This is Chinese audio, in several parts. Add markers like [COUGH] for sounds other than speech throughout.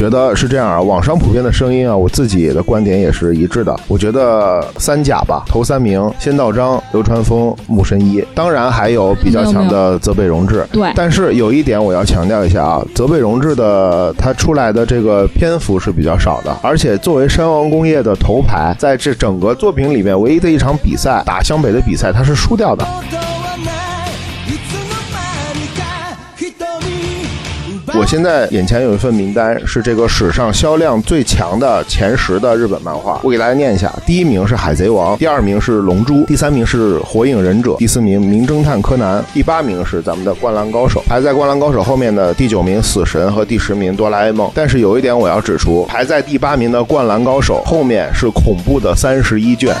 我觉得是这样啊，网上普遍的声音啊，我自己的观点也是一致的。我觉得三甲吧，头三名：仙道章、流川枫、木神一。当然还有比较强的泽北荣治。对，但是有一点我要强调一下啊，泽北荣治的他出来的这个篇幅是比较少的，而且作为山王工业的头牌，在这整个作品里面唯一的一场比赛打湘北的比赛，他是输掉的。我现在眼前有一份名单，是这个史上销量最强的前十的日本漫画，我给大家念一下：第一名是《海贼王》，第二名是《龙珠》，第三名是《火影忍者》，第四名《名侦探柯南》，第八名是咱们的《灌篮高手》，排在《灌篮高手》后面的第九名《死神》和第十名《哆啦 A 梦》。但是有一点我要指出，排在第八名的《灌篮高手》后面是恐怖的三十一卷。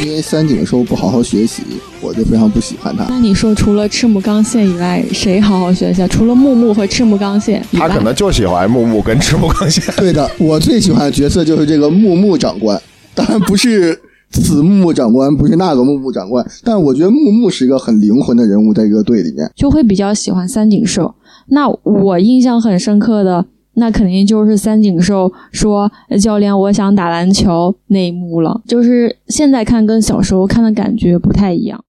因为三井寿不好好学习，我就非常不喜欢他。那你说除了赤木刚宪以外，谁好好学习？除了木木和赤木刚宪，他可能就喜欢木木跟赤木刚宪。对的，我最喜欢的角色就是这个木木长官，当然不是此木木长官，不是那个木木长官，但我觉得木木是一个很灵魂的人物，在一个队里面就会比较喜欢三井寿。那我印象很深刻的。那肯定就是三井寿说教练，我想打篮球那一幕了。就是现在看跟小时候看的感觉不太一样。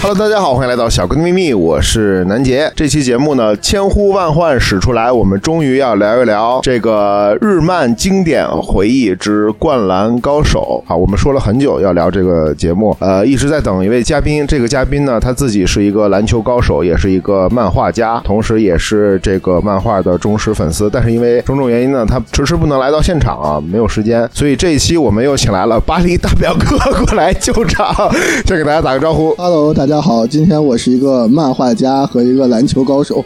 Hello，大家好，欢迎来到小哥的秘密，我是南杰。这期节目呢，千呼万唤始出来，我们终于要聊一聊这个日漫经典回忆之《灌篮高手》啊。我们说了很久要聊这个节目，呃，一直在等一位嘉宾。这个嘉宾呢，他自己是一个篮球高手，也是一个漫画家，同时也是这个漫画的忠实粉丝。但是因为种种原因呢，他迟迟不能来到现场啊，没有时间。所以这一期我们又请来了巴黎大表哥过来救场，先给大家打个招呼。Hello，大。[LAUGHS] 大家好，今天我是一个漫画家和一个篮球高手。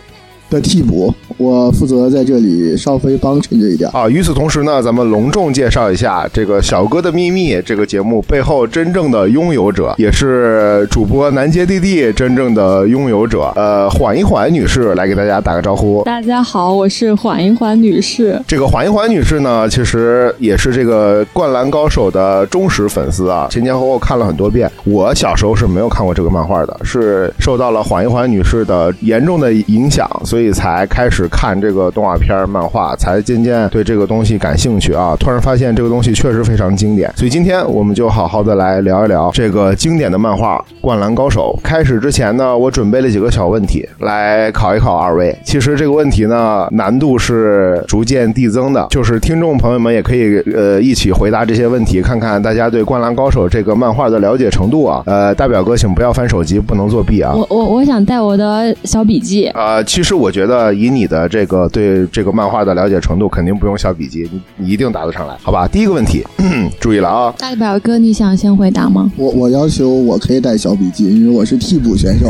的替补，我负责在这里稍微帮衬着一点啊。与此同时呢，咱们隆重介绍一下这个《小哥的秘密》这个节目背后真正的拥有者，也是主播南街弟弟真正的拥有者。呃，缓一缓女士来给大家打个招呼。大家好，我是缓一缓女士。这个缓一缓女士呢，其实也是这个《灌篮高手》的忠实粉丝啊，前前后后看了很多遍。我小时候是没有看过这个漫画的，是受到了缓一缓女士的严重的影响，所以。所以才开始看这个动画片漫画，才渐渐对这个东西感兴趣啊！突然发现这个东西确实非常经典，所以今天我们就好好的来聊一聊这个经典的漫画《灌篮高手》。开始之前呢，我准备了几个小问题来考一考二位。其实这个问题呢，难度是逐渐递增的，就是听众朋友们也可以呃一起回答这些问题，看看大家对《灌篮高手》这个漫画的了解程度啊。呃，大表哥，请不要翻手机，不能作弊啊！我我我想带我的小笔记。呃，其实我。觉得以你的这个对这个漫画的了解程度，肯定不用小笔记，你你一定答得上来，好吧？第一个问题，[CLEARS THROAT] 注意了啊！大表哥，你想先回答吗？我我要求我可以带小笔记，因为我是替补选手。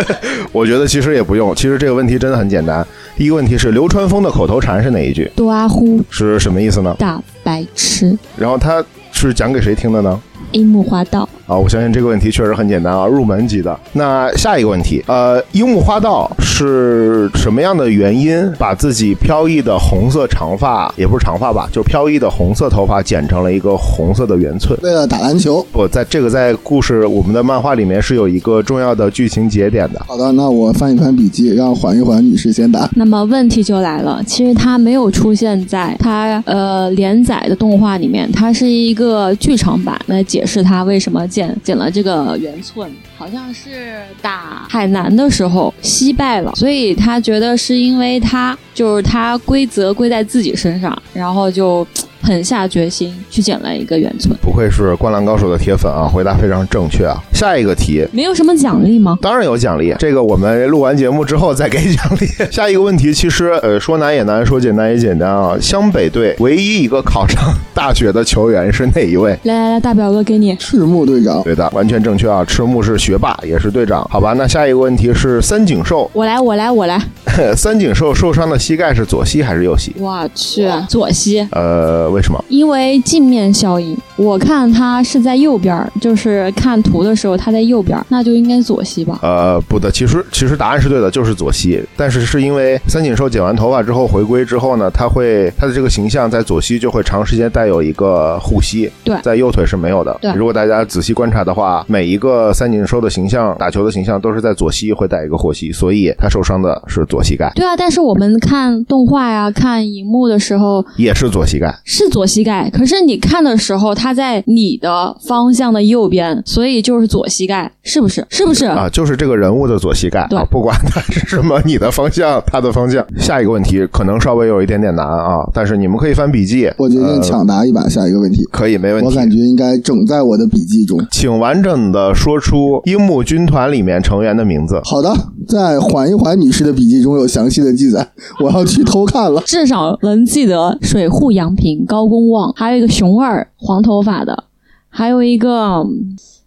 [LAUGHS] 我觉得其实也不用，其实这个问题真的很简单。第一个问题是流川枫的口头禅是哪一句？多阿呼是什么意思呢？大白痴。然后他是讲给谁听的呢？樱木花道。啊，我相信这个问题确实很简单啊，入门级的。那下一个问题，呃，樱木花道是什么样的原因把自己飘逸的红色长发，也不是长发吧，就飘逸的红色头发剪成了一个红色的圆寸？为了打篮球。不在这个在故事我们的漫画里面是有一个重要的剧情节点的。好的，那我翻一翻笔记，让缓一缓女士先答。那么问题就来了，其实他没有出现在他呃连载的动画里面，它是一个剧场版来解释他为什么剪剪了这个。圆寸好像是打海南的时候惜败了，所以他觉得是因为他就是他规则归在自己身上，然后就狠下决心去捡了一个圆寸。不愧是《灌篮高手》的铁粉啊，回答非常正确啊。下一个题，没有什么奖励吗？当然有奖励，这个我们录完节目之后再给奖励。[LAUGHS] 下一个问题，其实呃说难也难，说简单也简单啊。湘北队唯一一个考上大学的球员是哪一位？来来来，大表哥给你。赤木队长，对的，完全正确啊。赤木是学霸，也是队长。好吧，那下一个问题是三井寿，我来，我来，我来。[LAUGHS] 三井寿受伤的膝盖是左膝还是右膝？我去，左膝，呃，为什么？因为镜面效应。我看他是在右边，就是看图的时候他在右边，那就应该左膝吧？呃，不的，其实其实答案是对的，就是左膝。但是是因为三井寿剪完头发之后回归之后呢，他会他的这个形象在左膝就会长时间带有一个护膝，对在右腿是没有的。对如果大家仔细观察的话，每一个三井寿的形象打球的形象都是在左膝会带一个护膝，所以他受伤的是左膝盖，对啊，但是我们看动画呀、看荧幕的时候也是左膝盖。是左膝盖，可是你看的时候他在你的方向的右边，所以就是左膝盖，是不是？是不是？啊，就是这个人物的左膝盖对啊，不管他是什么，你的方向，他的方向。下一个问题可能稍微有一点点难啊，但是你们可以翻笔记。我决定呃抢答一把下一个问题。可以，没问题。我感觉应该整在我的笔记中。请完整的说出樱木军团里面成员的名字。好的，在缓一缓女士的笔记中有详细的记载，我要去偷看了。至少能记得水户洋平、高高公望，还有一个熊二，黄头发的，还有一个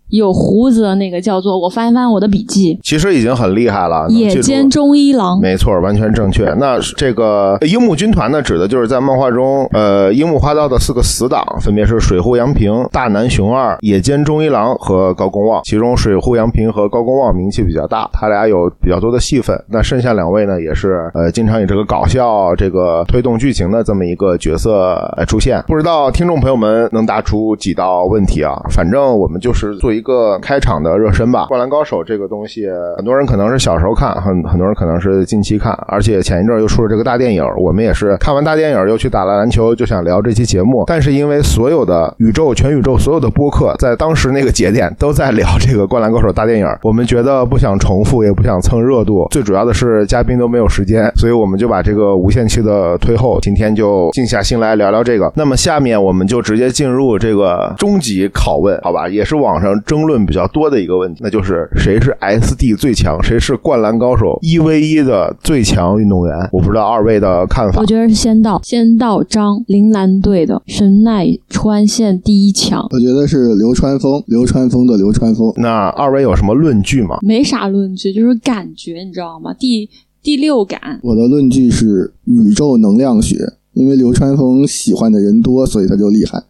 有胡子的那个叫做，我翻一翻我的笔记，其实已经很厉害了，野间忠一郎。没错，完全正确。那这个樱木军团呢，指的就是在漫画中，呃，樱木花道的四个死党，分别是水户洋平、大南雄二、野间忠一郎和高公望。其中水户洋平和高公望名气比较大，他俩有比较多的戏份。那剩下两位呢，也是呃，经常以这个搞笑、这个推动剧情的这么一个角色呃出现。不知道听众朋友们能答出几道问题啊？反正我们就是做一一个开场的热身吧。灌篮高手这个东西，很多人可能是小时候看，很很多人可能是近期看，而且前一阵又出了这个大电影，我们也是看完大电影又去打了篮球，就想聊这期节目。但是因为所有的宇宙全宇宙所有的播客在当时那个节点都在聊这个灌篮高手大电影，我们觉得不想重复，也不想蹭热度，最主要的是嘉宾都没有时间，所以我们就把这个无限期的推后，今天就静下心来聊聊这个。那么下面我们就直接进入这个终极拷问，好吧？也是网上争论比较多的一个问题，那就是谁是 SD 最强，谁是灌篮高手一 v 一的最强运动员？我不知道二位的看法我。觉得是仙道，仙道张铃兰队的神奈川县第一强，我觉得是流川枫，流川枫的流川枫。那二位有什么论据吗？没啥论据，就是感觉，你知道吗？第第六感，我的论据是宇宙能量学，因为流川枫喜欢的人多，所以他就厉害。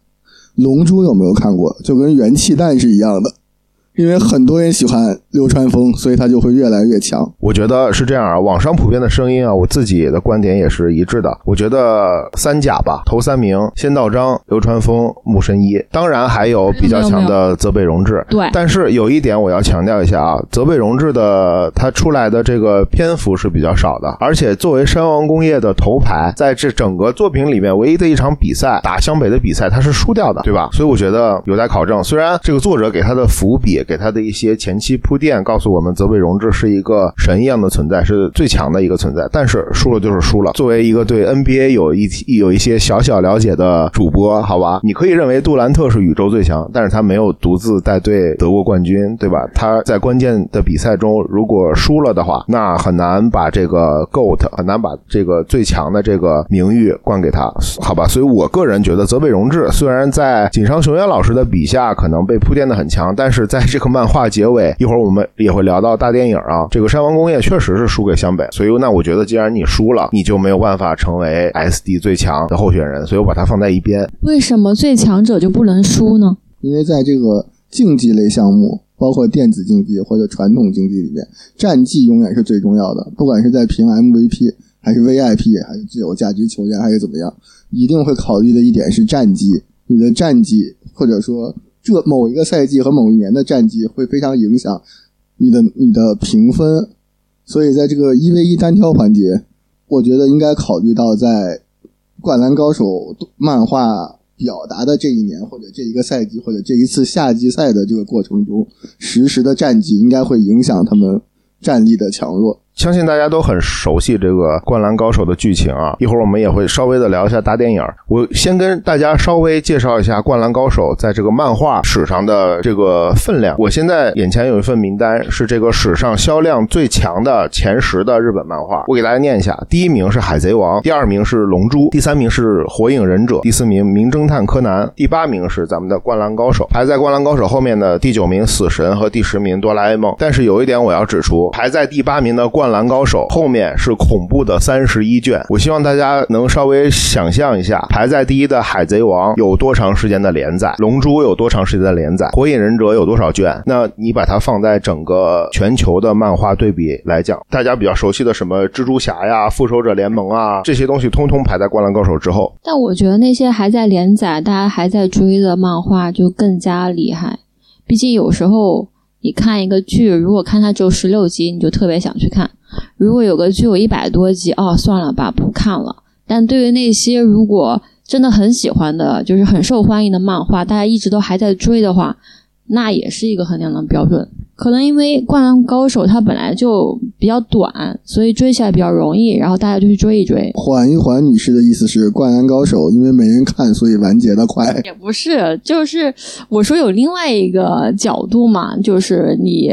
龙珠有没有看过？就跟元气弹是一样的，因为很多人喜欢流川枫，所以他就会越来越强。我觉得是这样啊，网上普遍的声音啊，我自己的观点也是一致的。我觉得三甲吧，头三名：仙道章、流川枫、木神一，当然还有比较强的泽北荣治。对但是有一点我要强调一下啊，泽北荣治的他出来的这个篇幅是比较少的，而且作为山王工业的头牌，在这整个作品里面唯一的一场比赛打湘北的比赛，他是输掉的，对吧？所以我觉得有待考证。虽然这个作者给他的伏笔，给他的一些前期铺垫，告诉我们泽北荣治是一个神一样的存在，是最强的一个存在，但是输了就是输了。作为一个对 NBA 有一有一些小小了解的主播，好吧，你可以认为杜兰特是宇宙最强，但是他没有独自带队得过冠军，对吧？他在关键的比赛中如果输了的话，那很难把这个 GOAT 很难把这个最强的这个名誉冠给他，好吧？所以我个人觉得泽北荣治虽然在井上雄彦老师的笔下可能被铺垫的很强，但是在这个漫画结尾，一会儿我们也会聊到大电影啊，这个山王工业确实是输给湘北，所以那我觉得既然你输了，你就没有办法成为 SD 最强的候选人，所以我把它放在一边。为什么最强者就不能输呢？因为在这个竞技类项目，包括电子竞技或者传统竞技里面，战绩永远是最重要的。不管是在评 MVP，还是 VIP，还是最有价值球员，还是怎么样，一定会考虑的一点是战绩。你的战绩，或者说这某一个赛季和某一年的战绩，会非常影响你的你的评分。所以在这个一 v 一单挑环节，我觉得应该考虑到在《灌篮高手》漫画表达的这一年，或者这一个赛季，或者这一次夏季赛的这个过程中，实时的战绩应该会影响他们战力的强弱。相信大家都很熟悉这个《灌篮高手》的剧情啊，一会儿我们也会稍微的聊一下大电影。我先跟大家稍微介绍一下《灌篮高手》在这个漫画史上的这个分量。我现在眼前有一份名单，是这个史上销量最强的前十的日本漫画，我给大家念一下：第一名是《海贼王》，第二名是《龙珠》，第三名是《火影忍者》，第四名《名侦探柯南》，第八名是咱们的《灌篮高手》，排在《灌篮高手》后面的第九名《死神》和第十名《哆啦 A 梦》。但是有一点我要指出，排在第八名的《灌灌篮高手》后面是恐怖的三十一卷。我希望大家能稍微想象一下，排在第一的《海贼王》有多长时间的连载，《龙珠》有多长时间的连载，《火影忍者》有多少卷？那你把它放在整个全球的漫画对比来讲，大家比较熟悉的什么蜘蛛侠呀、复仇者联盟啊这些东西，通通排在《灌篮高手》之后。但我觉得那些还在连载、大家还在追的漫画就更加厉害。毕竟有时候你看一个剧，如果看它只有十六集，你就特别想去看；如果有个剧有一百多集，哦，算了吧，不看了。但对于那些如果真的很喜欢的，就是很受欢迎的漫画，大家一直都还在追的话，那也是一个衡量的标准。可能因为《灌篮高手》它本来就比较短，所以追起来比较容易，然后大家就去追一追。缓一缓女士的意思是，《灌篮高手》因为没人看，所以完结的快。也不是，就是我说有另外一个角度嘛，就是你，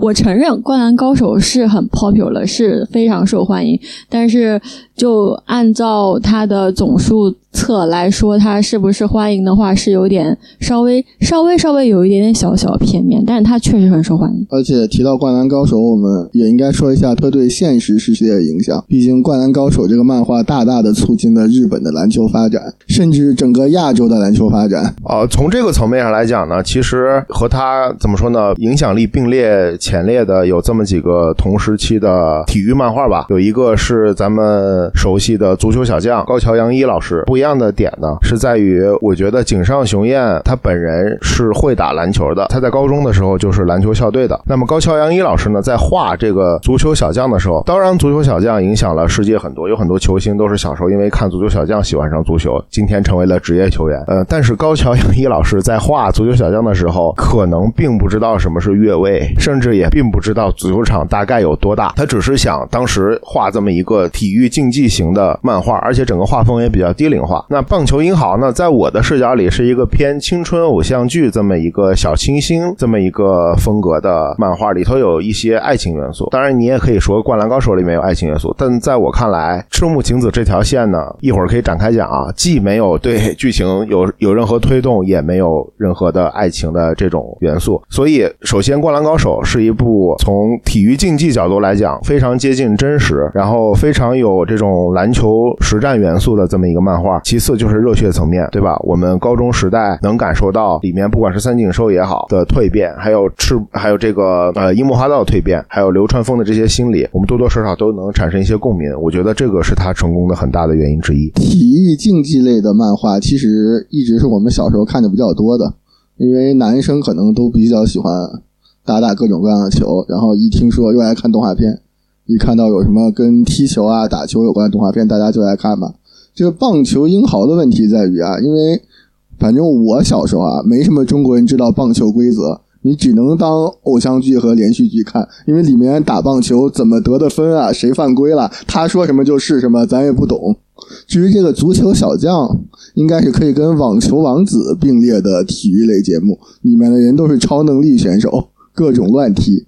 我承认《灌篮高手》是很 popular，是非常受欢迎，但是就按照它的总数册来说，它是不是欢迎的话，是有点稍微稍微稍微有一点点小小片面，但是它确实很受欢迎。而且提到《灌篮高手》，我们也应该说一下它对现实世界的影响。毕竟《灌篮高手》这个漫画大大的促进了日本的篮球发展，甚至整个亚洲的篮球发展。呃，从这个层面上来讲呢，其实和它怎么说呢，影响力并列前列的有这么几个同时期的体育漫画吧。有一个是咱们熟悉的足球小将高桥阳一老师。不一样的点呢，是在于我觉得井上雄彦他本人是会打篮球的，他在高中的时候就是篮球校队的。那么高桥阳一老师呢，在画这个足球小将的时候，当然足球小将影响了世界很多，有很多球星都是小时候因为看足球小将喜欢上足球，今天成为了职业球员。呃，但是高桥阳一老师在画足球小将的时候，可能并不知道什么是越位，甚至也并不知道足球场大概有多大，他只是想当时画这么一个体育竞技型的漫画，而且整个画风也比较低龄化。那棒球英豪呢，在我的视角里是一个偏青春偶像剧这么一个小清新这么一个风格的漫画，里头有一些爱情元素。当然，你也可以说《灌篮高手》里面有爱情元素，但在我看来，赤木晴子这条线呢，一会儿可以展开讲啊，既没有对剧情有有任何推动，也没有任何的爱情的这种元素。所以，首先，《灌篮高手》是一部从体育竞技角度来讲非常接近真实，然后非常有这种种篮球实战元素的这么一个漫画。其次就是热血层面，对吧？我们高中时代能感受到里面不管是三井寿也好的蜕变，还有赤，还有这个呃樱木花道的蜕变，还有流川枫的这些心理，我们多多少少都能产生一些共鸣。我觉得这个是他成功的很大的原因之一。体育竞技类的漫画其实一直是我们小时候看的比较多的，因为男生可能都比较喜欢打打各种各样的球，然后一听说又爱看动画片，一看到有什么跟踢球啊、打球有关的动画片，大家就来看嘛。这个棒球英豪的问题在于啊，因为反正我小时候啊，没什么中国人知道棒球规则，你只能当偶像剧和连续剧看，因为里面打棒球怎么得的分啊，谁犯规了，他说什么就是什么，咱也不懂。至于这个足球小将，应该是可以跟网球王子并列的体育类节目，里面的人都是超能力选手，各种乱踢，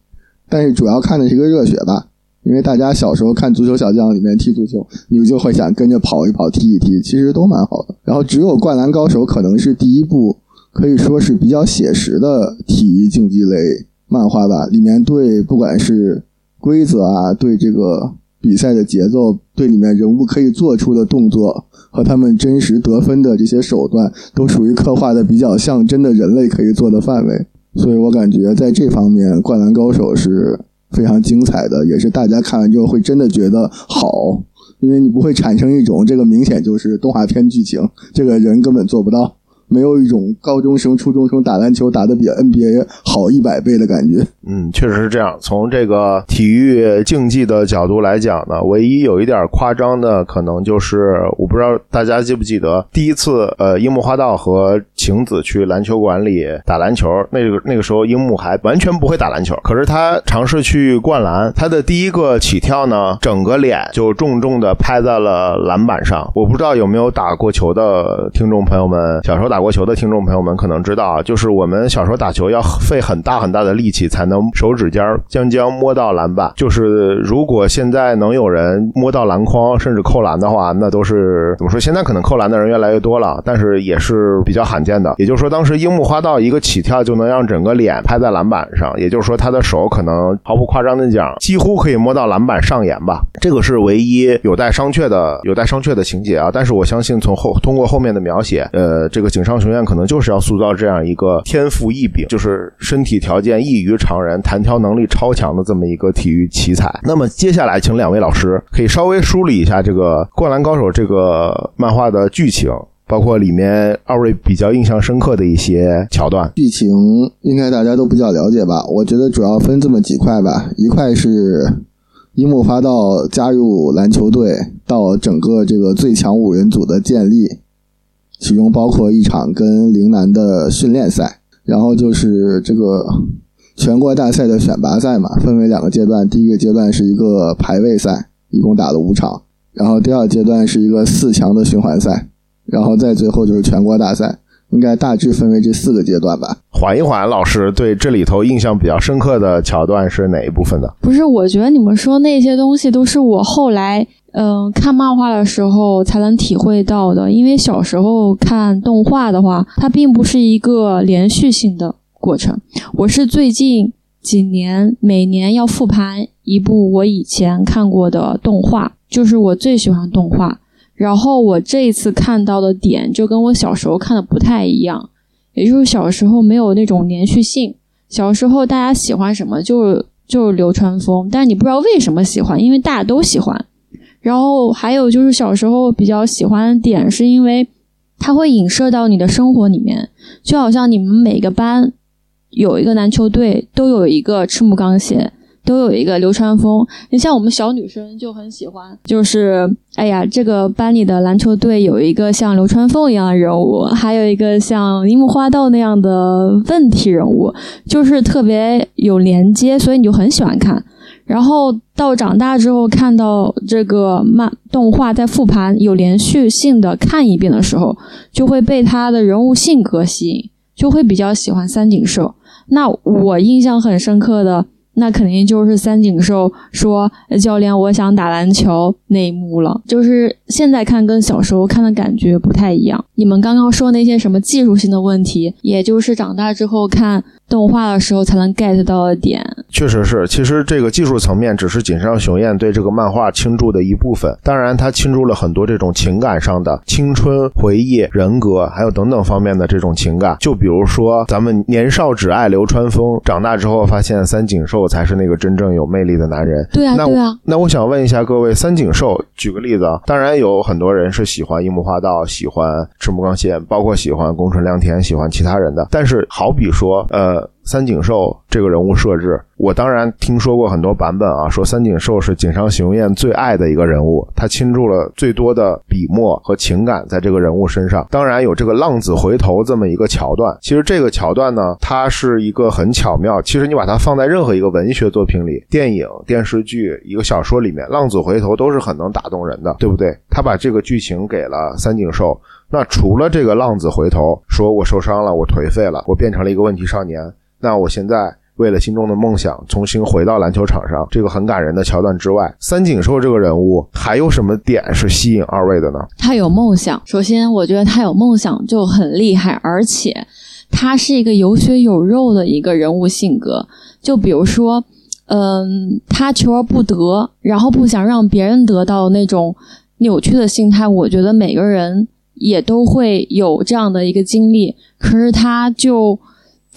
但是主要看的是个热血吧。因为大家小时候看《足球小将》里面踢足球，你就会想跟着跑一跑、踢一踢，其实都蛮好的。然后只有《灌篮高手》可能是第一部可以说是比较写实的体育竞技类漫画吧，里面对不管是规则啊，对这个比赛的节奏，对里面人物可以做出的动作和他们真实得分的这些手段，都属于刻画的比较像真的人类可以做的范围。所以我感觉在这方面，《灌篮高手》是。非常精彩的，也是大家看完之后会真的觉得好，因为你不会产生一种这个明显就是动画片剧情，这个人根本做不到。没有一种高中生、初中生打篮球打得比 NBA 好一百倍的感觉。嗯，确实是这样。从这个体育竞技的角度来讲呢，唯一有一点夸张的，可能就是我不知道大家记不记得，第一次呃，樱木花道和晴子去篮球馆里打篮球，那个那个时候樱木还完全不会打篮球，可是他尝试去灌篮，他的第一个起跳呢，整个脸就重重的拍在了篮板上。我不知道有没有打过球的听众朋友们，小时候打打过球的听众朋友们可能知道啊，就是我们小时候打球要费很大很大的力气才能手指尖将将摸到篮板。就是如果现在能有人摸到篮筐甚至扣篮的话，那都是怎么说？现在可能扣篮的人越来越多了，但是也是比较罕见的。也就是说，当时樱木花道一个起跳就能让整个脸拍在篮板上，也就是说他的手可能毫不夸张的讲，几乎可以摸到篮板上沿吧。这个是唯一有待商榷的、有待商榷的情节啊。但是我相信从后通过后面的描写，呃，这个景上雄院可能就是要塑造这样一个天赋异禀，就是身体条件异于常人、弹跳能力超强的这么一个体育奇才。那么接下来，请两位老师可以稍微梳理一下这个《灌篮高手》这个漫画的剧情，包括里面二位比较印象深刻的一些桥段。剧情应该大家都比较了解吧？我觉得主要分这么几块吧，一块是樱木花道加入篮球队到整个这个最强五人组的建立，其中包括一场跟陵南的训练赛，然后就是这个全国大赛的选拔赛嘛，分为两个阶段，第一个阶段是一个排位赛，一共打了五场，然后第二阶段是一个四强的循环赛，然后再最后就是全国大赛，应该大致分为这四个阶段吧。缓一缓，老师对这里头印象比较深刻的桥段是哪一部分的？不是，我觉得你们说那些东西都是我后来嗯、看漫画的时候才能体会到的。因为小时候看动画的话，它并不是一个连续性的过程。我是最近几年每年要复盘一部我以前看过的动画，就是我最喜欢动画。然后我这一次看到的点就跟我小时候看的不太一样，也就是小时候没有那种连续性。小时候大家喜欢什么就是就是流川枫，但你不知道为什么喜欢，因为大家都喜欢。然后还有就是小时候比较喜欢的点，是因为它会影射到你的生活里面，就好像你们每个班有一个篮球队，都有一个赤木刚宪，都有一个流川枫。你像我们小女生就很喜欢，就是哎呀，这个班里的篮球队有一个像流川枫一样的人物，还有一个像樱木花道那样的问题人物，就是特别有连接，所以你就很喜欢看。然后到长大之后，看到这个漫动画在复盘有连续性的看一遍的时候，就会被他的人物性格吸引，就会比较喜欢三井寿。那我印象很深刻的，那肯定就是三井寿说“教练，我想打篮球”那一幕了。就是现在看跟小时候看的感觉不太一样。你们刚刚说那些什么技术性的问题，也就是长大之后看动画的时候才能 get 到的点。确实是，其实这个技术层面只是井上雄彦对这个漫画倾注的一部分，当然他倾注了很多这种情感上的青春回忆、人格，还有等等方面的这种情感。就比如说，咱们年少只爱流川枫，长大之后发现三井寿才是那个真正有魅力的男人。对啊，那对啊，那我想问一下各位，三井寿，举个例子啊，当然有很多人是喜欢樱木花道，喜欢赤木刚宪，包括喜欢宫城良田，喜欢其他人的。但是好比说，呃，三井寿这个人物设置，我当然听说过很多版本啊，说三井寿是井上雄彦最爱的一个人物，他倾注了最多的笔墨和情感在这个人物身上。当然有这个浪子回头这么一个桥段，其实这个桥段呢，它是一个很巧妙。其实你把它放在任何一个文学作品里，电影、电视剧、一个小说里面，浪子回头都是很能打动人的，对不对？他把这个剧情给了三井寿。那除了这个浪子回头，说我受伤了，我颓废了，我变成了一个问题少年，那我现在为了心中的梦想，重新回到篮球场上，这个很感人的桥段之外，三井寿这个人物还有什么点是吸引二位的呢？他有梦想。首先，我觉得他有梦想就很厉害，而且他是一个有血有肉的一个人物性格。就比如说，嗯，他求而不得，然后不想让别人得到那种扭曲的心态。我觉得每个人也都会有这样的一个经历，可是他就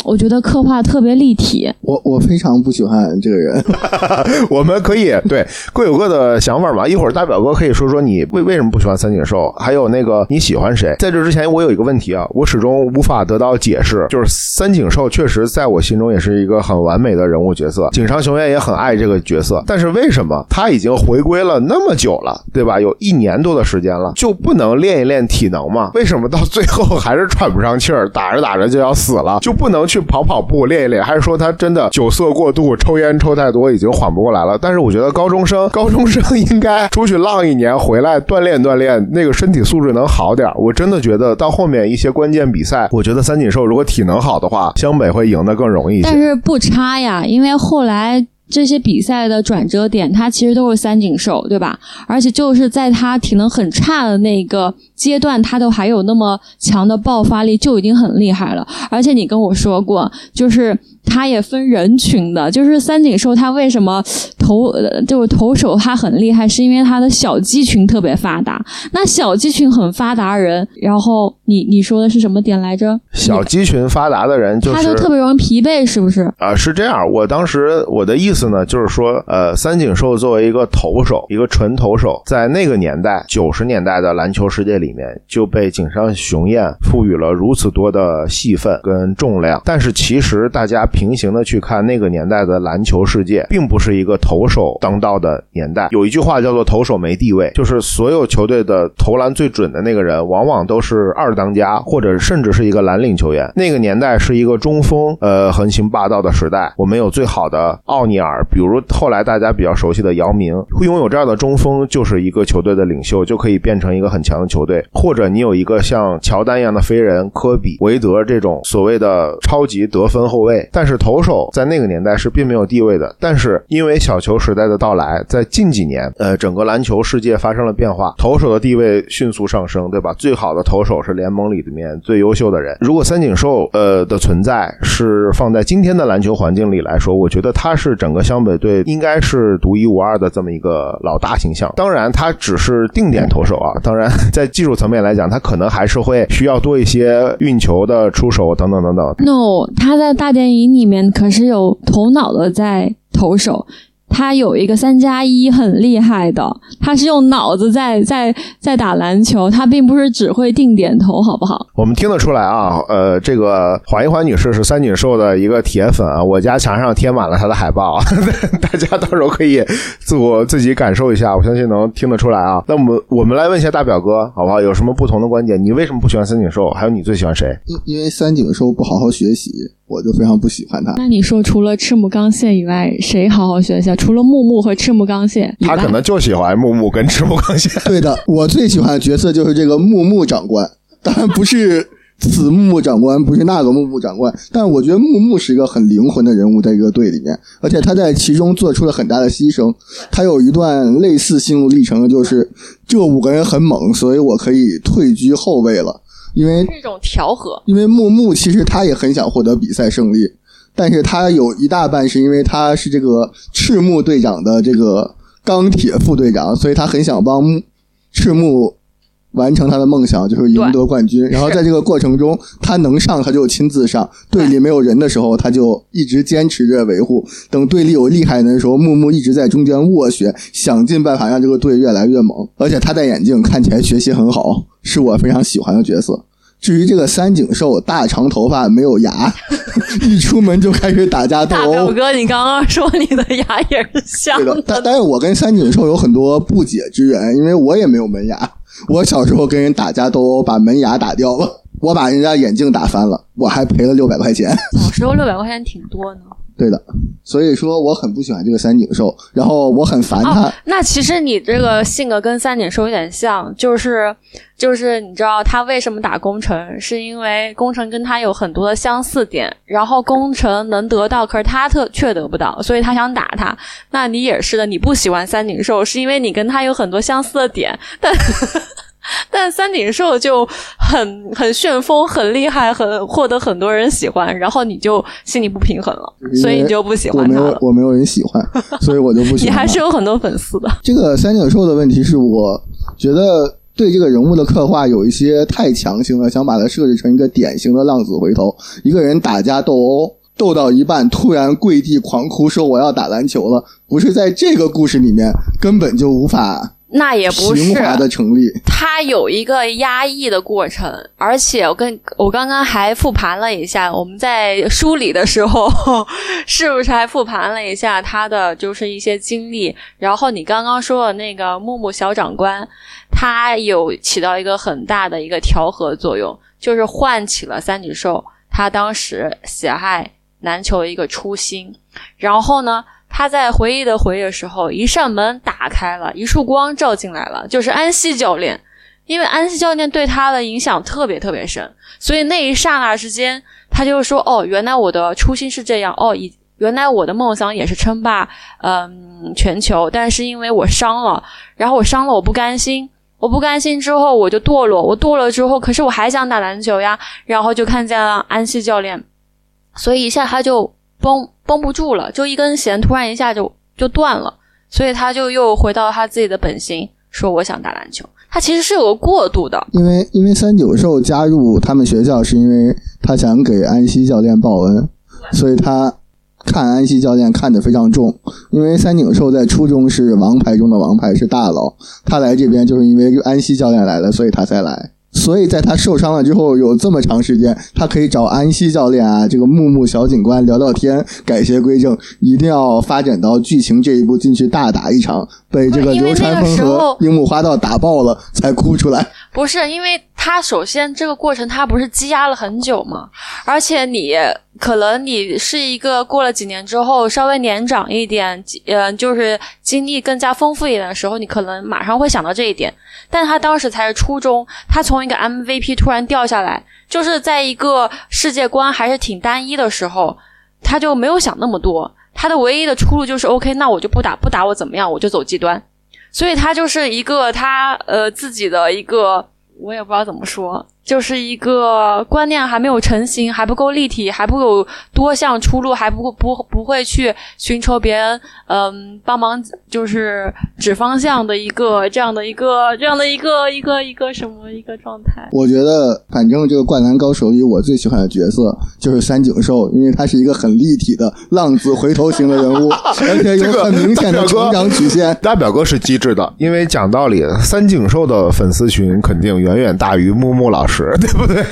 我觉得刻画特别立体。我我非常不喜欢这个人。[LAUGHS] 我们可以对各有各的想法嘛。一会儿大表哥可以说说你为为什么不喜欢三井寿，还有那个你喜欢谁。在这之前，我有一个问题啊，我始终无法得到解释，就是三井寿确实在我心中也是一个很完美的人物角色，井上雄彦也很爱这个角色，但是为什么他已经回归了那么久了，对吧？有一年多的时间了，就不能练一练体能吗？为什么到最后还是喘不上气儿，打着打着就要死了，[LAUGHS] [LAUGHS] 就不能去跑跑步练一练？还是说他真的酒色过度，抽烟抽太多，已经缓不过来了？但是我觉得高中生，[LAUGHS] 高中生应该出去浪一年，回来锻炼锻炼，那个身体素质能好点儿。我真的觉得到后面一些关键比赛，我觉得三井寿如果体能好的话，湘北会赢得更容易一些。但是不差呀，因为后来这些比赛的转折点，他其实都是三井寿，对吧？而且就是在他体能很差的那个阶段，他都还有那么强的爆发力，就已经很厉害了。而且你跟我说过，就是他也分人群的，就是三井寿他为什么投呃就是投手他很厉害，是因为他的小肌群特别发达。那小肌群很发达人，然后你你说的是什么点来着？小肌群发达的人就是他就特别容易疲惫，是不是？啊、是这样。我当时我的意思呢，就是说，呃，三井寿作为一个投手，一个纯投手，在那个年代，九十年代的篮球世界里里面，就被井上雄彦赋予了如此多的戏份跟重量。但是其实大家平行的去看那个年代的篮球世界，并不是一个投手当道的年代。有一句话叫做“投手没地位”，就是所有球队的投篮最准的那个人，往往都是二当家，或者甚至是一个蓝领球员。那个年代是一个中锋呃横行霸道的时代，我们有最好的奥尼尔，比如后来大家比较熟悉的姚明，会拥有这样的中锋就是一个球队的领袖，就可以变成一个很强的球队。或者你有一个像乔丹一样的飞人科比、韦德这种所谓的超级得分后卫，但是投手在那个年代是并没有地位的。但是因为小球时代的到来，在近几年，呃，整个篮球世界发生了变化，投手的地位迅速上升，对吧？最好的投手是联盟里面最优秀的人。如果三井寿呃的存在是放在今天的篮球环境里来说，我觉得他是整个湘北队应该是独一无二的这么一个老大形象。当然，他只是定点投手啊，当然在技术层面来讲，他可能还是会需要多一些运球的出手等等等等。No，他在大电影里面可是有头脑的在投手，他有一个三加一很厉害的，他是用脑子在在在打篮球，他并不是只会定点投，好不好？我们听得出来啊，呃，这个缓一缓女士是三井寿的一个铁粉啊，我家墙上贴满了她的海报，[LAUGHS] 大家到时候可以自我自己感受一下，我相信能听得出来啊。那我们我们来问一下大表哥，好不好？有什么不同的观点？你为什么不喜欢三井寿？还有你最喜欢谁？因因为三井寿不好好学习，我就非常不喜欢他。那你说除了赤木刚宪以外，谁好好学习啊？除了木木和赤木刚宪，他可能就喜欢木木跟赤木刚宪。对的，我最喜欢的角色就是这个木木长官，当然不是此木木长官，不是那个木木长官，但我觉得木木是一个很灵魂的人物，在这个队里面，而且他在其中做出了很大的牺牲。他有一段类似心路历程，就是这五个人很猛，所以我可以退居后卫了，因为是一种调和。因为木木其实他也很想获得比赛胜利，但是他有一大半是因为他是这个赤木队长的这个钢铁副队长，所以他很想帮赤木完成他的梦想，就是赢得冠军。然后在这个过程中，[LAUGHS] 他能上他就亲自上，队里没有人的时候，他就一直坚持着维护。等队里有厉害人的时候，木木一直在中间斡旋，想尽办法让这个队越来越猛。而且他戴眼镜，看起来学习很好，是我非常喜欢的角色。至于这个三井寿，大长头发没有牙，[LAUGHS] 一出门就开始打架斗殴。大表哥，你刚刚说你的牙也是像的，但但是我跟三井寿有很多不解之缘，因为我也没有门牙。我小时候跟人打架斗殴，把门牙打掉了，我把人家眼镜打翻了，我还赔了六百块钱。小时候六百块钱挺多呢。对的，所以说我很不喜欢这个三井寿，然后我很烦他。哦，那其实你这个性格跟三井寿有点像，就是就是你知道他为什么打工程，是因为工程跟他有很多的相似点，然后工程能得到，可是他特却得不到，所以他想打他。那你也是的，你不喜欢三井寿，是因为你跟他有很多相似的点，但。但三井寿就很很旋风，很厉害，很获得很多人喜欢，然后你就心里不平衡了，所以你就不喜我没欢他了。有我没有人喜欢，[LAUGHS] 所以我就不喜欢。你还是有很多粉丝的。这个三井寿的问题是我觉得对这个人物的刻画有一些太强行了，想把它设置成一个典型的浪子回头，一个人打架斗殴。斗到一半，突然跪地狂哭，说我要打篮球了。不是在这个故事里面，根本就无法那也不是平滑的成立。它有一个压抑的过程，而且我跟我刚刚还复盘了一下，我们在梳理的时候，是不是还复盘了一下他的就是一些经历？然后你刚刚说的那个木木小长官，他有起到一个很大的一个调和作用，就是唤起了三井寿他当时喜爱。篮球的一个初心，然后呢，他在回忆的回忆的时候，一扇门打开了，一束光照进来了，就是安西教练。因为安西教练对他的影响特别特别深，所以那一刹那之间，他就说：“哦，原来我的初心是这样，哦，以原来我的梦想也是称霸嗯全球，但是因为我伤了，然后我伤了，我不甘心，我不甘心之后我就堕落，我堕落之后，可是我还想打篮球呀，然后就看见了安西教练。”所以一下他就绷绷不住了，就一根弦突然一下就就断了，所以他就又回到他自己的本心，说我想打篮球。他其实是有个过渡的，因为因为三九兽加入他们学校是因为他想给安西教练报恩，所以他看安西教练看得非常重。因为三井寿在初中是王牌中的王牌，是大佬，他来这边就是因为安西教练来了，所以他才来。所以在他受伤了之后，有这么长时间，他可以找安西教练啊，这个木木小警官聊聊天，改邪归正，一定要发展到剧情这一步进去大打一场，被这个流川枫和樱木花道打爆了才哭出来。不是，因为他首先这个过程他不是积压了很久吗？而且你可能你是一个过了几年之后稍微年长一点，呃，就是经历更加丰富一点的时候，你可能马上会想到这一点。但他当时才是初中，他从一个 MVP 突然掉下来，就是在一个世界观还是挺单一的时候，他就没有想那么多。他的唯一的出路就是 OK，那我就不打，不打我怎么样？我就走极端。所以他就是一个他呃自己的一个，我也不知道怎么说。就是一个观念还没有成型，还不够立体，还不够多项出路，还不不不会去寻求别人嗯帮忙，就是指方向的一个这样的一个这样的一个一个一个什么一个状态。我觉得，反正这个《灌篮高手》里，我最喜欢的角色就是三井寿，因为他是一个很立体的浪子回头型的人物，而且有很明显的成长曲线。大表哥是机智的，因为讲道理，三井寿的粉丝群肯定远远大于木木老师。是 [LAUGHS] 对不对？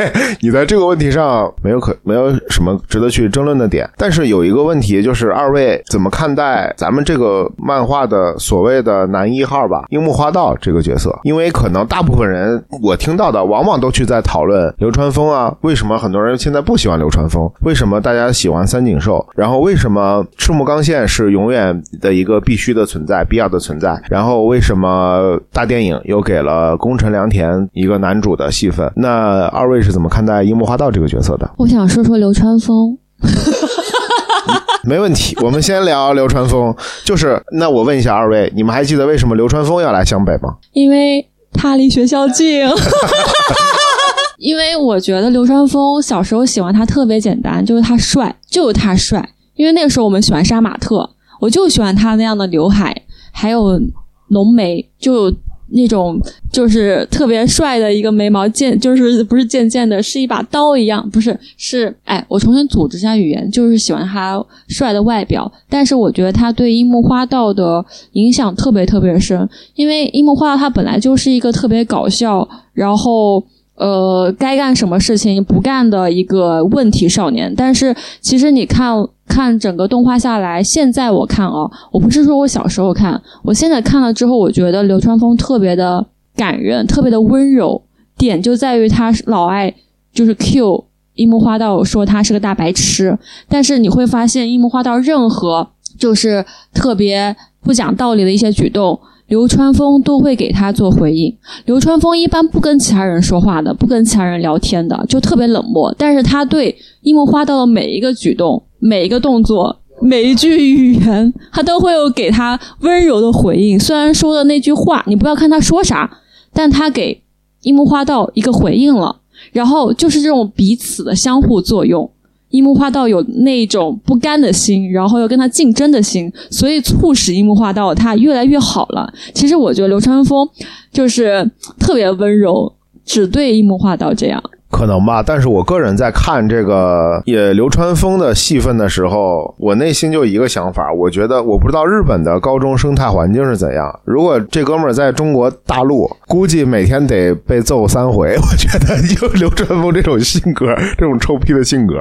你在这个问题上没有可没有什么值得去争论的点。但是有一个问题，就是二位怎么看待咱们这个漫画的所谓的男一号吧？樱木花道这个角色，因为可能大部分人我听到的往往都去在讨论流川枫啊，为什么很多人现在不喜欢流川枫？为什么大家喜欢三井寿？然后为什么赤木刚宪是永远的一个必须的存在、必要的存在？然后为什么大电影又给了宫城良田一个男主的戏份？那那二位是怎么看待樱木花道这个角色的？我想说说流川枫，[LAUGHS] 没问题。我们先聊流川枫，就是那我问一下二位，你们还记得为什么流川枫要来湘北吗？因为他离学校近。[LAUGHS] [LAUGHS] 因为我觉得流川枫小时候喜欢他特别简单，就是他帅，就是他帅。因为那个时候我们喜欢杀马特，我就喜欢他那样的刘海，还有浓眉，就。那种就是特别帅的一个眉毛，渐就是不是渐渐的，是一把刀一样，不是是哎，我重新组织一下语言，就是喜欢他帅的外表，但是我觉得他对樱木花道的影响特别特别深，因为樱木花道他本来就是一个特别搞笑，然后。呃，该干什么事情不干的一个问题少年，但是其实你看看整个动画下来，现在我看哦，我不是说我小时候看，我现在看了之后，我觉得流川枫特别的感人，特别的温柔，点就在于他老爱就是 Q 樱木花道说他是个大白痴，但是你会发现樱木花道任何就是特别不讲道理的一些举动。流川枫都会给他做回应。流川枫一般不跟其他人说话的，不跟其他人聊天的，就特别冷漠。但是他对樱木花道的每一个举动、每一个动作、每一句语言，他都会有给他温柔的回应。虽然说的那句话，你不要看他说啥，但他给樱木花道一个回应了。然后就是这种彼此的相互作用，樱木花道有那种不甘的心，然后又跟他竞争的心，所以促使樱木花道他越来越好了。其实我觉得流川枫就是特别温柔，只对樱木花道这样。可能吧，但是我个人在看这个也流川枫的戏份的时候，我内心就一个想法，我觉得我不知道日本的高中生态环境是怎样。如果这哥们儿在中国大陆，估计每天得被揍三回。我觉得就流川枫这种性格，这种臭屁的性格，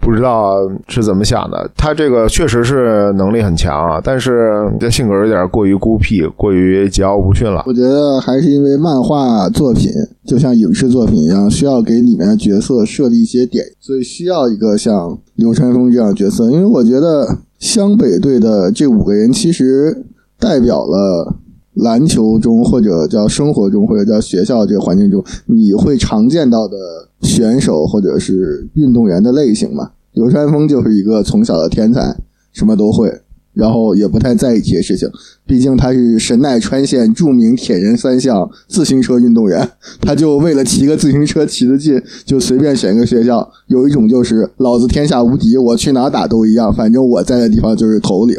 不知道是怎么想的。他这个确实是能力很强啊，但是这性格有点过于孤僻，过于桀骜不驯了。我觉得还是因为漫画作品就像影视作品一样，需要给里面的角色设立一些点，所以需要一个像流川枫这样的角色。因为我觉得湘北队的这五个人其实代表了篮球中或者叫生活中或者叫学校这个环境中你会常见到的选手或者是运动员的类型嘛。流川枫就是一个从小的天才，什么都会。然后也不太在意这些事情，毕竟他是神奈川县著名铁人三项自行车运动员，他就为了骑个自行车骑得近，就随便选一个学校。有一种就是老子天下无敌，我去哪打都一样，反正我在的地方就是头领。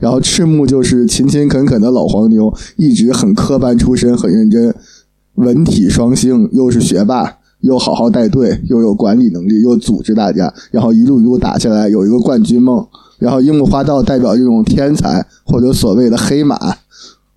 然后赤木就是勤勤恳恳的老黄牛，一直很科班出身，很认真，文体双星，又是学霸，又好好带队，又有管理能力，又组织大家，然后一路一路打下来，有一个冠军梦。然后樱木花道代表这种天才或者所谓的黑马，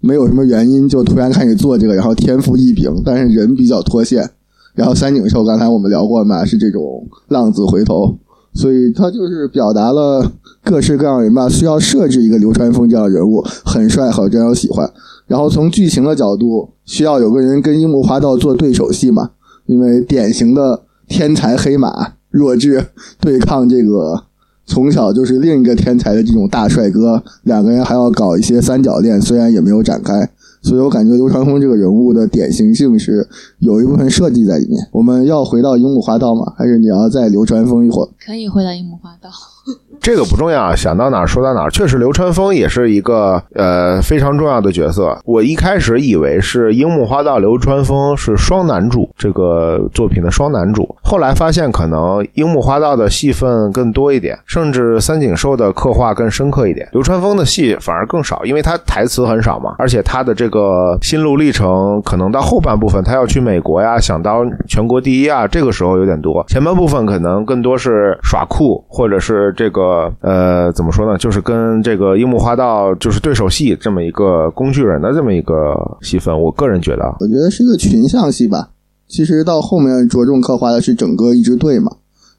没有什么原因就突然开始做这个，然后天赋异禀，但是人比较脱线。然后三井寿刚才我们聊过嘛，是这种浪子回头，所以他就是表达了各式各样人吧，需要设置一个流川枫这样人物，很帅，很招人喜欢。然后从剧情的角度，需要有个人跟樱木花道做对手戏嘛，因为典型的天才黑马弱智对抗这个。从小就是另一个天才的这种大帅哥，两个人还要搞一些三角恋，虽然也没有展开，所以我感觉流川枫这个人物的典型性是有一部分设计在里面。我们要回到樱木花道吗？还是你要再流川枫一会儿？可以回到樱木花道。[LAUGHS] 这个不重要，想到哪儿说到哪儿。确实，流川枫也是一个呃非常重要的角色。我一开始以为是樱木花道、流川枫是双男主，这个作品的双男主。后来发现，可能樱木花道的戏份更多一点，甚至三井寿的刻画更深刻一点。流川枫的戏反而更少，因为他台词很少嘛，而且他的这个心路历程可能到后半部分，他要去美国呀，想当全国第一啊，这个时候有点多。前半部分可能更多是耍酷，或者是这个。呃，怎么说呢？就是跟这个樱木花道就是对手戏这么一个工具人的这么一个戏份，我个人觉得，我觉得是个群像戏吧。其实到后面着重刻画的是整个一支队嘛，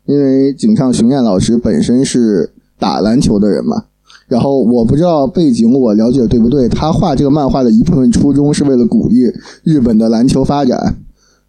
因为井上雄彦老师本身是打篮球的人嘛。然后我不知道背景，我了解对不对？他画这个漫画的一部分初衷是为了鼓励日本的篮球发展。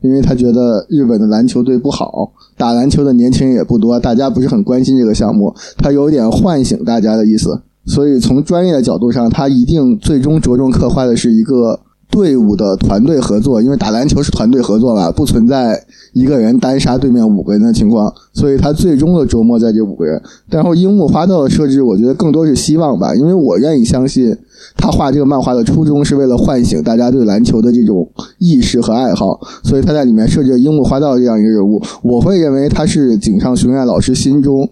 因为他觉得日本的篮球队不好，打篮球的年轻人也不多，大家不是很关心这个项目。他有点唤醒大家的意思，所以从专业的角度上，他一定最终着重刻画的是一个。队伍的团队合作，因为打篮球是团队合作嘛，不存在一个人单杀对面五个人的情况，所以他最终的琢磨在这五个人。然后樱木花道的设置，我觉得更多是希望吧，因为我愿意相信他画这个漫画的初衷是为了唤醒大家对篮球的这种意识和爱好，所以他在里面设置樱木花道这样一个人物，我会认为他是井上雄彦老师心中。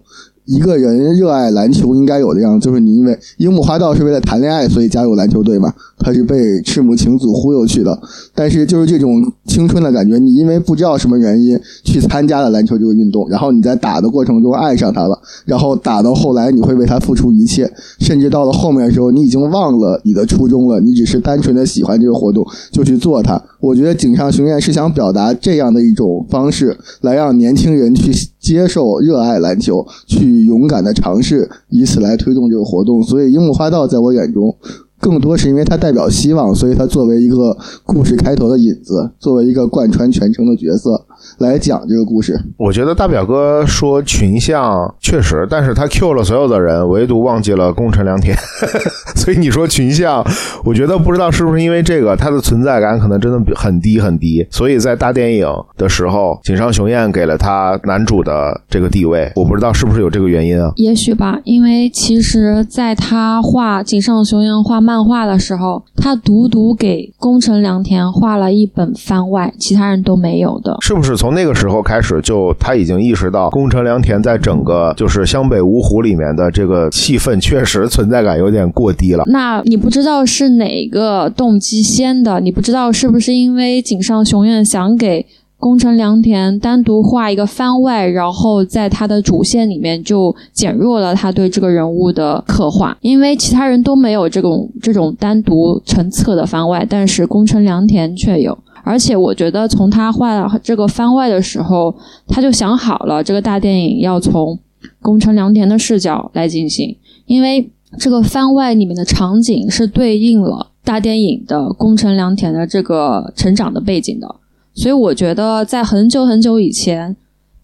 一个人热爱篮球应该有的样子，就是你因为樱木花道是为了谈恋爱，所以加入篮球队嘛。他是被赤木晴子忽悠去的，但是就是这种青春的感觉，你因为不知道什么原因去参加了篮球这个运动，然后你在打的过程中爱上他了，然后打到后来你会为他付出一切，甚至到了后面的时候，你已经忘了你的初衷了，你只是单纯的喜欢这个活动就去做它。我觉得井上雄彦是想表达这样的一种方式，来让年轻人去接受、热爱篮球，去勇敢的尝试，以此来推动这个活动。所以樱木花道在我眼中。更多是因为它代表希望，所以它作为一个故事开头的引子，作为一个贯穿全程的角色来讲这个故事。我觉得大表哥说群像确实，但是他 Q 了所有的人，唯独忘记了宫城良田。[LAUGHS] 所以你说群像，我觉得不知道是不是因为这个，他的存在感可能真的很低很低。所以在大电影的时候，井上雄彦给了他男主的这个地位，我不知道是不是有这个原因啊？也许吧，因为其实在他画井上雄彦画。漫画的时候，他独独给宫城良田画了一本番外，其他人都没有的。是不是就是从那个时候开始，就他已经意识到宫城良田在整个就是湘北五虎里面的这个气氛确实存在感有点过低了。那你不知道是哪个动机先的？你不知道是不是因为井上雄彦想给宫城良田单独画一个番外，然后在他的主线里面就减弱了他对这个人物的刻画，因为其他人都没有这种这种单独成册的番外，但是宫城良田却有。而且我觉得从他画这个番外的时候，他就想好了这个大电影要从宫城良田的视角来进行，因为这个番外里面的场景是对应了大电影的宫城良田的这个成长的背景的，所以我觉得在很久很久以前，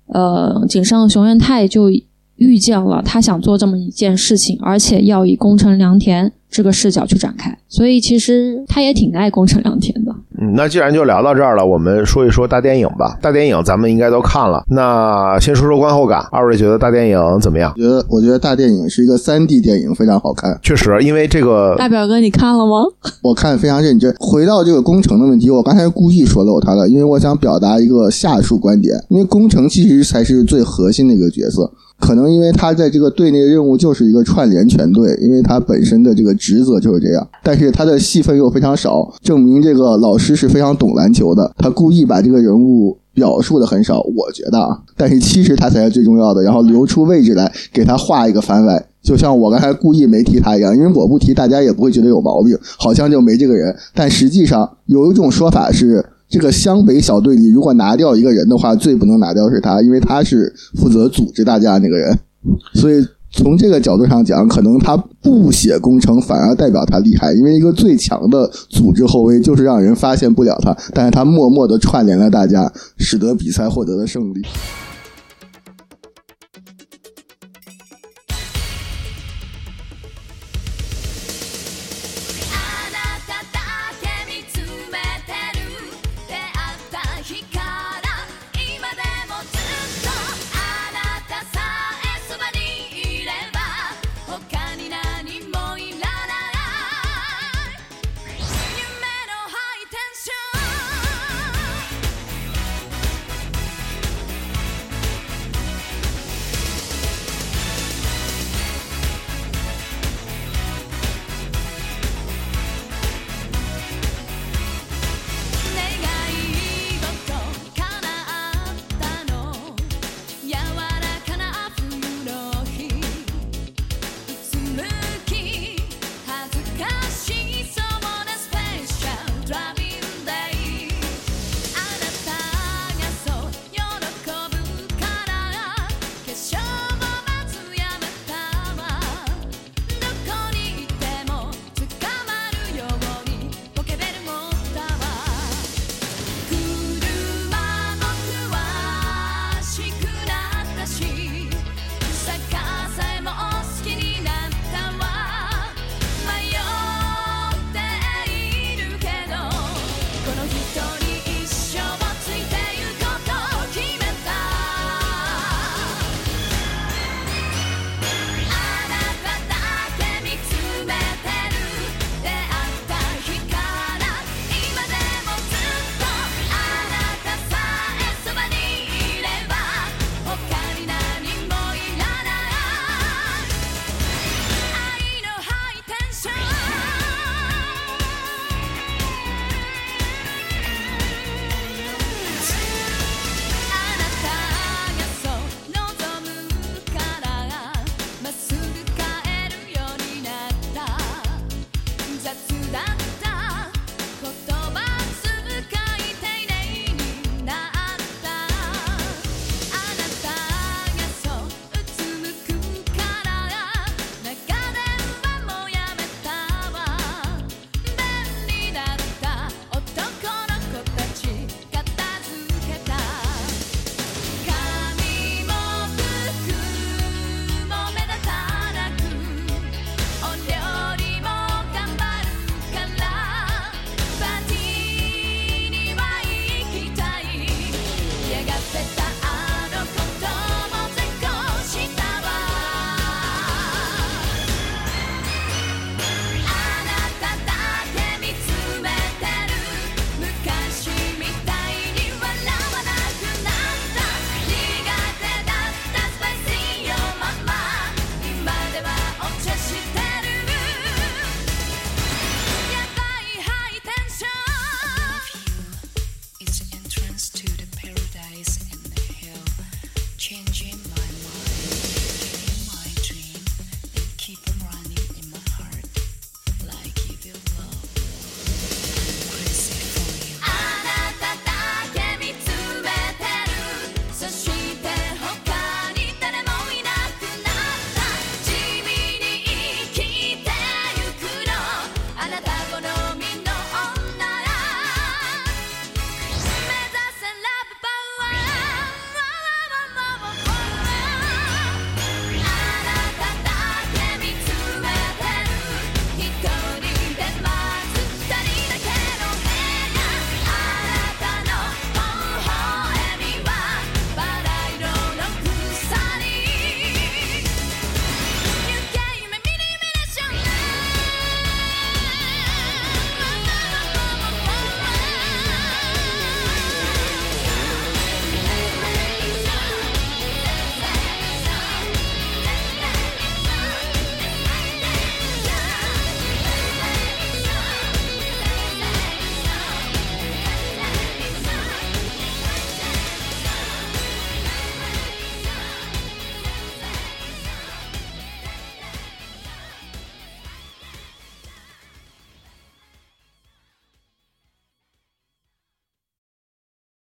呃，井上雄彦太就预见了他想做这么一件事情，而且要以宫城良田这个视角去展开，所以其实他也挺爱宫城良田的。嗯，那既然就聊到这儿了，我们说一说大电影吧。大电影咱们应该都看了，那先说说观后感。二位觉得大电影怎么样？我觉得我觉得大电影是一个三 D 电影，非常好看。确实，因为这个大表哥你看了吗？我看非常认真。回到这个工程的问题，我刚才故意说漏他了，因为我想表达一个下述观点。因为工程其实才是最核心的一个角色，可能因为他在这个队内任务就是一个串联全队，因为他本身的这个职责就是这样。但是他的戏份又非常少，证明这个老师是非常懂篮球的。他故意把这个人物表述的很少，我觉得啊，但是其实他才是最重要的。然后留出位置来给他画一个番外，就像我刚才故意没提他一样，因为我不提，大家也不会觉得有毛病，好像就没这个人。但实际上有一种说法是，这个湘北小队里如果拿掉一个人的话，最不能拿掉是他，因为他是负责组织大家那个人，[LAUGHS] 所以。从这个角度上讲，可能他不写攻城反而代表他厉害，因为一个最强的组织后卫就是让人发现不了他，但是他默默的串联了大家，使得比赛获得了胜利。